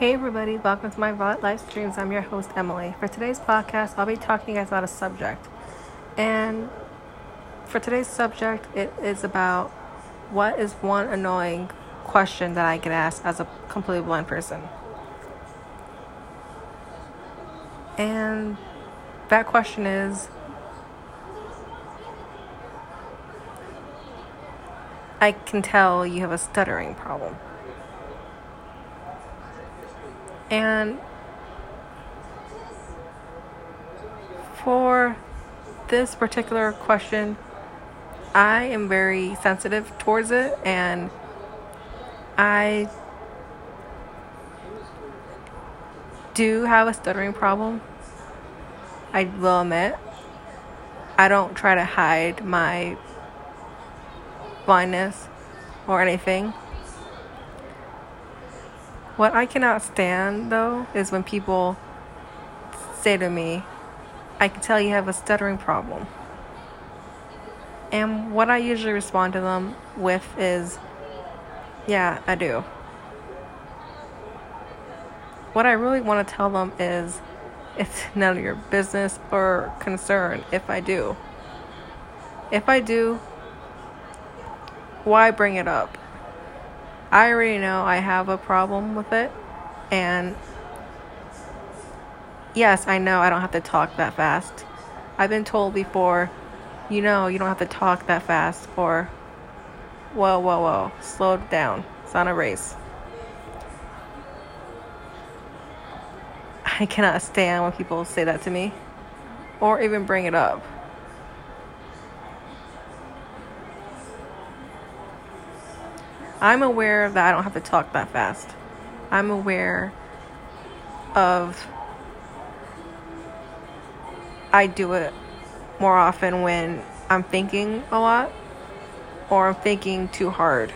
Hey everybody, welcome to my Violet Live Streams. I'm your host Emily. For today's podcast, I'll be talking to you guys about a subject. And for today's subject, it is about what is one annoying question that I get asked as a completely blind person. And that question is I can tell you have a stuttering problem. And for this particular question, I am very sensitive towards it and I do have a stuttering problem. I will admit. I don't try to hide my blindness or anything. What I cannot stand though is when people say to me, I can tell you have a stuttering problem. And what I usually respond to them with is, yeah, I do. What I really want to tell them is, it's none of your business or concern if I do. If I do, why bring it up? I already know I have a problem with it. And yes, I know I don't have to talk that fast. I've been told before, you know, you don't have to talk that fast, or whoa, whoa, whoa, slow down. It's not a race. I cannot stand when people say that to me or even bring it up. I'm aware that I don't have to talk that fast. I'm aware of I do it more often when I'm thinking a lot or I'm thinking too hard.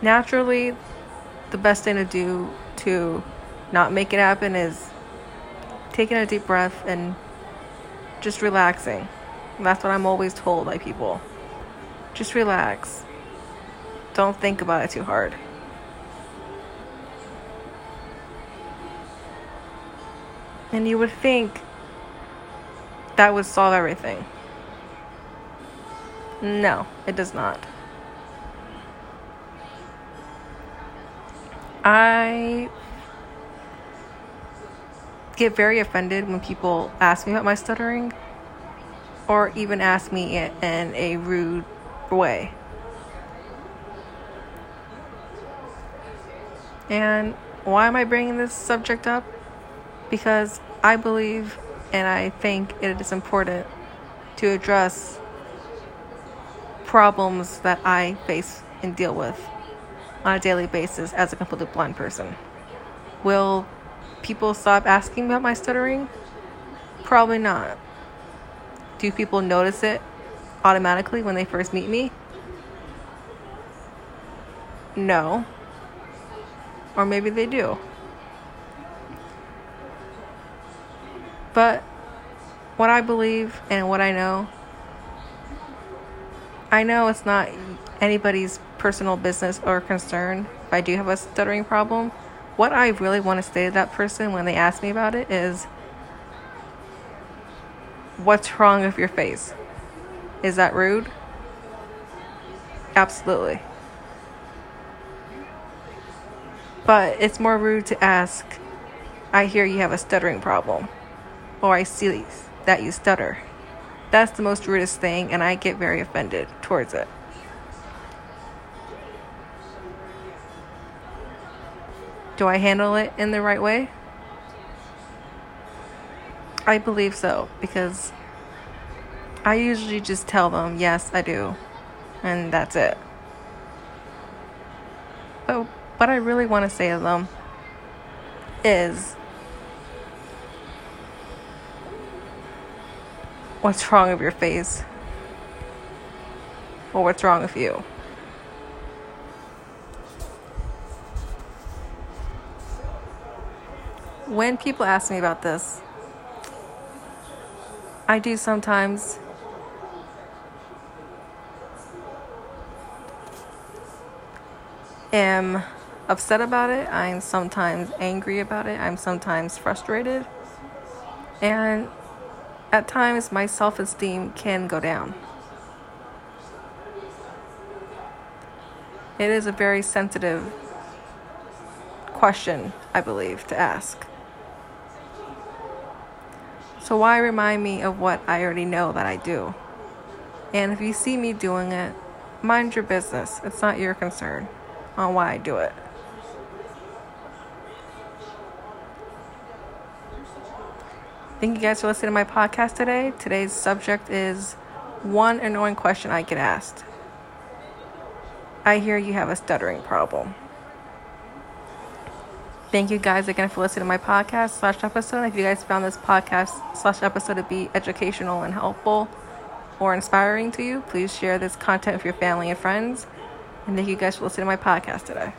Naturally, the best thing to do to not make it happen is taking a deep breath and just relaxing. That's what I'm always told by people. Just relax. Don't think about it too hard. And you would think that would solve everything. No, it does not. I get very offended when people ask me about my stuttering or even ask me in a rude way. And why am I bringing this subject up? Because I believe and I think it is important to address problems that I face and deal with on a daily basis as a completely blind person. Will people stop asking about my stuttering? Probably not. Do people notice it automatically when they first meet me? No. Or maybe they do. But what I believe and what I know, I know it's not anybody's personal business or concern if I do have a stuttering problem. What I really want to say to that person when they ask me about it is, What's wrong with your face? Is that rude? Absolutely. But it's more rude to ask, I hear you have a stuttering problem, or I see that you stutter. That's the most rudest thing, and I get very offended towards it. Do I handle it in the right way? I believe so, because I usually just tell them, yes, I do. And that's it. But what I really want to say to them is what's wrong with your face? Or what's wrong with you? When people ask me about this, I do sometimes am upset about it. I'm sometimes angry about it. I'm sometimes frustrated. And at times, my self esteem can go down. It is a very sensitive question, I believe, to ask. So, why remind me of what I already know that I do? And if you see me doing it, mind your business. It's not your concern on why I do it. Thank you guys for listening to my podcast today. Today's subject is one annoying question I get asked. I hear you have a stuttering problem. Thank you guys again for listening to my podcast slash episode. If you guys found this podcast slash episode to be educational and helpful or inspiring to you, please share this content with your family and friends. And thank you guys for listening to my podcast today.